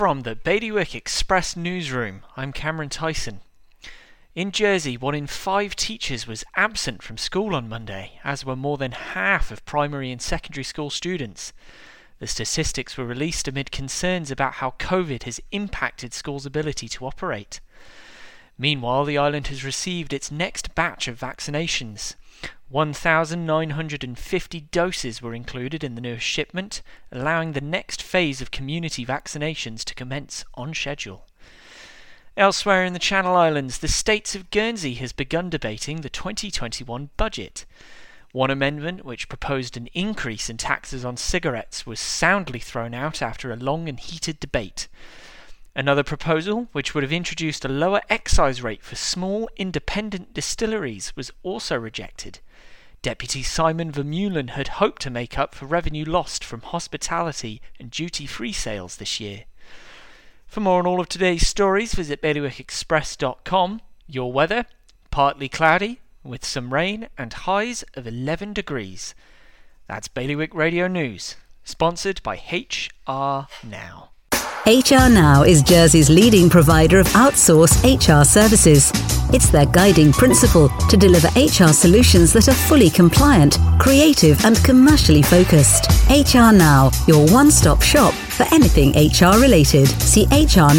From the Bailiwick Express newsroom, I'm Cameron Tyson. In Jersey, one in five teachers was absent from school on Monday, as were more than half of primary and secondary school students. The statistics were released amid concerns about how COVID has impacted schools' ability to operate. Meanwhile, the island has received its next batch of vaccinations. 1,950 doses were included in the newest shipment, allowing the next phase of community vaccinations to commence on schedule. Elsewhere in the Channel Islands, the States of Guernsey has begun debating the 2021 budget. One amendment, which proposed an increase in taxes on cigarettes, was soundly thrown out after a long and heated debate. Another proposal, which would have introduced a lower excise rate for small independent distilleries, was also rejected. Deputy Simon Vermeulen had hoped to make up for revenue lost from hospitality and duty free sales this year. For more on all of today's stories, visit bailiwickexpress.com. Your weather partly cloudy with some rain and highs of 11 degrees. That's Bailiwick Radio News, sponsored by HR Now. HR Now is Jersey's leading provider of outsourced HR services. It's their guiding principle to deliver HR solutions that are fully compliant, creative, and commercially focused. HR Now, your one stop shop for anything HR related. See hrnow.je.